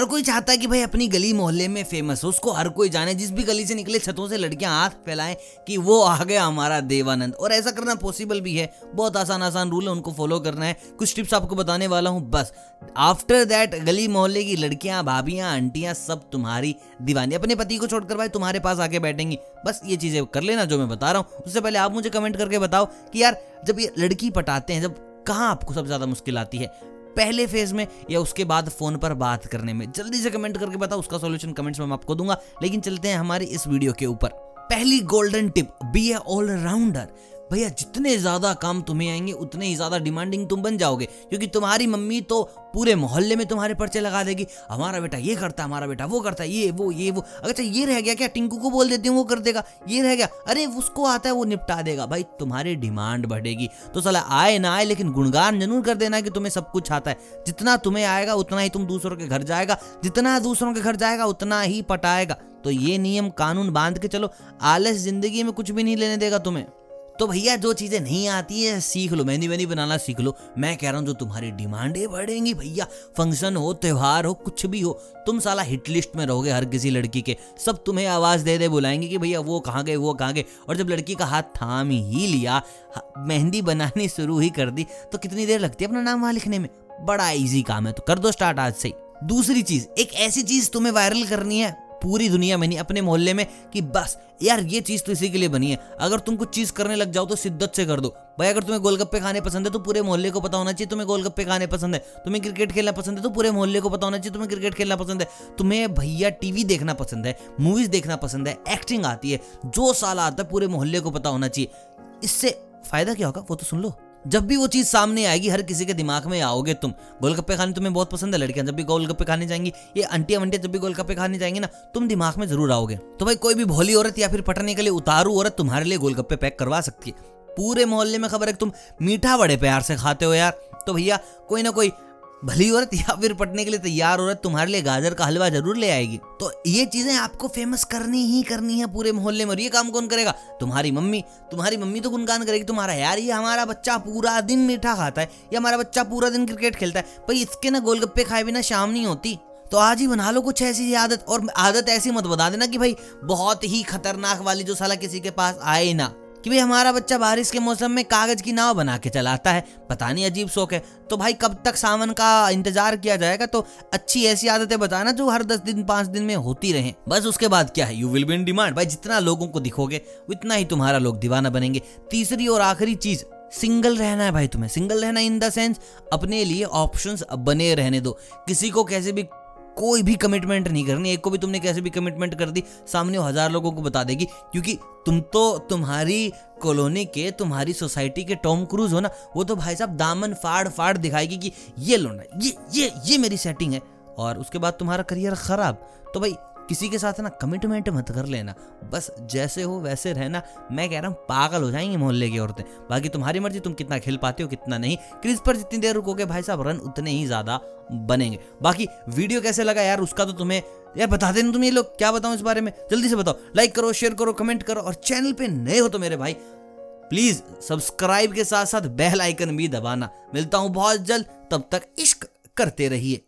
हर कोई चाहता है कि भाई अपनी गली मोहल्ले में फ़ेमस हो, उसको हर कोई जाने, जिस भी गली से निकले, छतों से लड़कियाँ हाथ फैलाएँ कि वो आ गया हमारा देवानंद। और ऐसा करना पॉसिबल भी है। बहुत आसान आसान रूल है, उनको फॉलो करना है। कुछ टिप्स आपको बताने वाला हूँ, बस। आफ्टर दैट गली मोहल्ले की लड़कियाँ, भाभियाँ, आंटियाँ, सब तुम्हारी दीवानी। अपने पति को छोड़कर भाई तुम्हारे पास आके बैठेंगी। बस ये चीज़ें कर लेना जो मैं बता रहा हूँ। उससे पहले आप मुझे कमेंट करके बताओ कि यार, जब ये लड़की पटाते हैं, जब कहाँ आपको सबसे ज़्यादा मुश्किल आती है? पहले फ़ेज़ में या उसके बाद फ़ोन पर बात करने में। जल्दी से कमेंट करके बताओ, उसका सोल्यूशन कमेंट्स में मैं आपको दूँगा। लेकिन चलते हैं हमारे इस वीडियो के ऊपर। पहली golden tip be a allrounder भैया, जितने ज़्यादा काम तुम्हें आएँगे, उतने ही ज़्यादा डिमांडिंग तुम बन जाओगे। क्योंकि तुम्हारी मम्मी तो पूरे मोहल्ले में तुम्हारे पर्चे लगा देगी। हमारा बेटा ये करता हमारा बेटा वो करता ये, वो ये, वो। अच्छा ये रह गया क्या? टिंकू को बोल देती हूँ, वो कर देगा। ये रह गया। अरे, उसको आता है, वो निपटा देगा। भाई, तुम्हारी डिमांड बढ़ेगी। तो सला आए ना आए, लेकिन गुणगान ज़रूर कर देना कि तुम्हें सब कुछ आता है। जितना तुम्हें आएगा, उतना ही तुम दूसरों के घर जाएगा। जितना दूसरों के घर जाएगा, उतना ही पटाएगा। तो ये नियम कानून बाँध के चलो। आलस ज़िंदगी में कुछ भी नहीं लेने देगा तुम्हें। तो भैया, जो चीज़ें नहीं आती है, सीख लो, मेहंदी वेहंदी बनाना सीख लो। मैं कह रहा हूँ, जो तुम्हारी डिमांडें बढ़ेंगी भैया, फ़ंक्शन हो, त्योहार हो, कुछ भी हो, तुम साला हिट लिस्ट में रहोगे हर किसी लड़की के। सब तुम्हें आवाज़ दे दे, बुलाएँगे कि भैया, वो कहाँ गए, वो कहाँ गए। और जब लड़की का हाथ थाम ही लिया मेहंदी बनानी शुरू ही कर दी तो कितनी देर लगती है अपना नाम वहाँ लिखने में? बड़ा इजी काम है तो कर दो स्टार्ट आज से दूसरी चीज़, एक ऐसी चीज़ तुम्हें वायरल करनी है पूरी दुनिया में नहीं, अपने मोहल्ले में कि बस, यार ये चीज़ तो इसी के लिए बनी है। अगर तुम कुछ चीज़ करने लग जाओ तो शिद्दत से कर दो। भाई, अगर तुम्हें गोलगप्पे खाने पसंद है तो पूरे मोहल्ले को पता होना चाहिए तुम्हें गोलगप्पे खाने पसंद है। तुम्हें क्रिकेट खेलना पसंद है तो पूरे मोहल्ले को पता होना चाहिए तुम्हें क्रिकेट खेलना पसंद है। तुम्हें भैया टीवी देखना पसंद है, मूवीज़ देखना पसंद है, एक्टिंग आती है, जो साल आता है पूरे मोहल्ले को पता होना चाहिए। इससे फ़ायदा क्या होगा? वो तो सुन लो। जब भी वो चीज़ सामने आएगी, हर किसी के दिमाग में आओगे तुम। गोलगप्पे खाने तुम्हें बहुत पसंद है, लड़कियाँ जब भी गोलगप्पे खाने जाएँगी, ये अंटिया वंटिया जब भी गोलगप्पे खाने जाएँगे ना, तुम दिमाग में ज़रूर आओगे। तो भाई कोई भी भोली औरत या फिर पटने के लिए उतारू औरत तुम्हारे लिए गोलगप्पे पैक करवा सकती है। पूरे मोहल्ले में खबर है तुम मीठा बड़े प्यार से खाते हो यार। तो भैया, कोई ना कोई भली औरत या फिर पटने के लिए तैयार औरत तुम्हारे लिए गाजर का हलवा ज़रूर ले आएगी। तो ये चीज़ें आपको फ़ेमस करनी ही करनी है पूरे मोहल्ले में, और ये काम कौन करेगा? तुम्हारी मम्मी। तुम्हारी मम्मी तो गुनगान करेगी, तुम्हारा यार ये हमारा बच्चा पूरा दिन मीठा खाता है, या हमारा बच्चा पूरा दिन क्रिकेट खेलता है। भाई इसके ना गोलगप्पे खाए बिना शाम नहीं होती। तो आज ही बना लो कुछ ऐसी आदत, और आदत ऐसी मत बता देना कि भाई, बहुत ही खतरनाक वाली जो साला किसी के पास आए ना। कि भाई हमारा बच्चा बारिश के मौसम में कागज़ की नाव बना के चलाता है। पता नहीं अजीब शौक है। तो भाई कब तक सावन का इंतज़ार किया जाएगा? तो अच्छी ऐसी आदतें बताना जो हर दस दिन, पाँच दिन में होती रहे। बस उसके बाद क्या है? You will be in demand भाई जितना लोगों को दिखोगे, उतना ही तुम्हारा लोग दीवाना बनेंगे। तीसरी और आखिरी चीज़, सिंगल रहना है भाई तुम्हें। सिंगल रहना इन द सेंस अपने लिए ऑप्शंस बने रहने दो। किसी को कैसे भी कोई भी कमिटमेंट नहीं करनी। एक को भी तुमने कैसे भी कमिटमेंट कर दी, सामने हज़ार लोगों को बता देगी, क्योंकि तुम तो तुम्हारी कॉलोनी के, तुम्हारी सोसाइटी के टॉम क्रूज हो ना, वो तो भाई साहब दामन फाड़ फाड़ दिखाएगी कि ये लो ना, ये ये ये मेरी सेटिंग है। और उसके बाद तुम्हारा करियर खराब। तो भाई किसी के साथ ना कमिटमेंट मत कर लेना। बस जैसे हो वैसे रहना। मैं कह रहा हूँ, पागल हो जाएँगे मोहल्ले की औरतें। बाकी तुम्हारी मर्ज़ी, तुम कितना खेल पाते हो, कितना नहीं। क्रिज पर जितनी देर रुकोगे भाई साहब रन उतने ही ज़्यादा बनेंगे। बाकी वीडियो कैसे लगा यार, उसका तो तुम्हें यार बता देना तुम ये लोग, क्या बताऊँ इस बारे में? जल्दी से बताओ। लाइक करो शेयर करो कमेंट करो और चैनल पे नए हो तो मेरे भाई प्लीज़ सब्सक्राइब के साथ साथ बेल आइकन भी दबाना। मिलता हूँ बहुत जल्द, तब तक इश्क करते रहिए।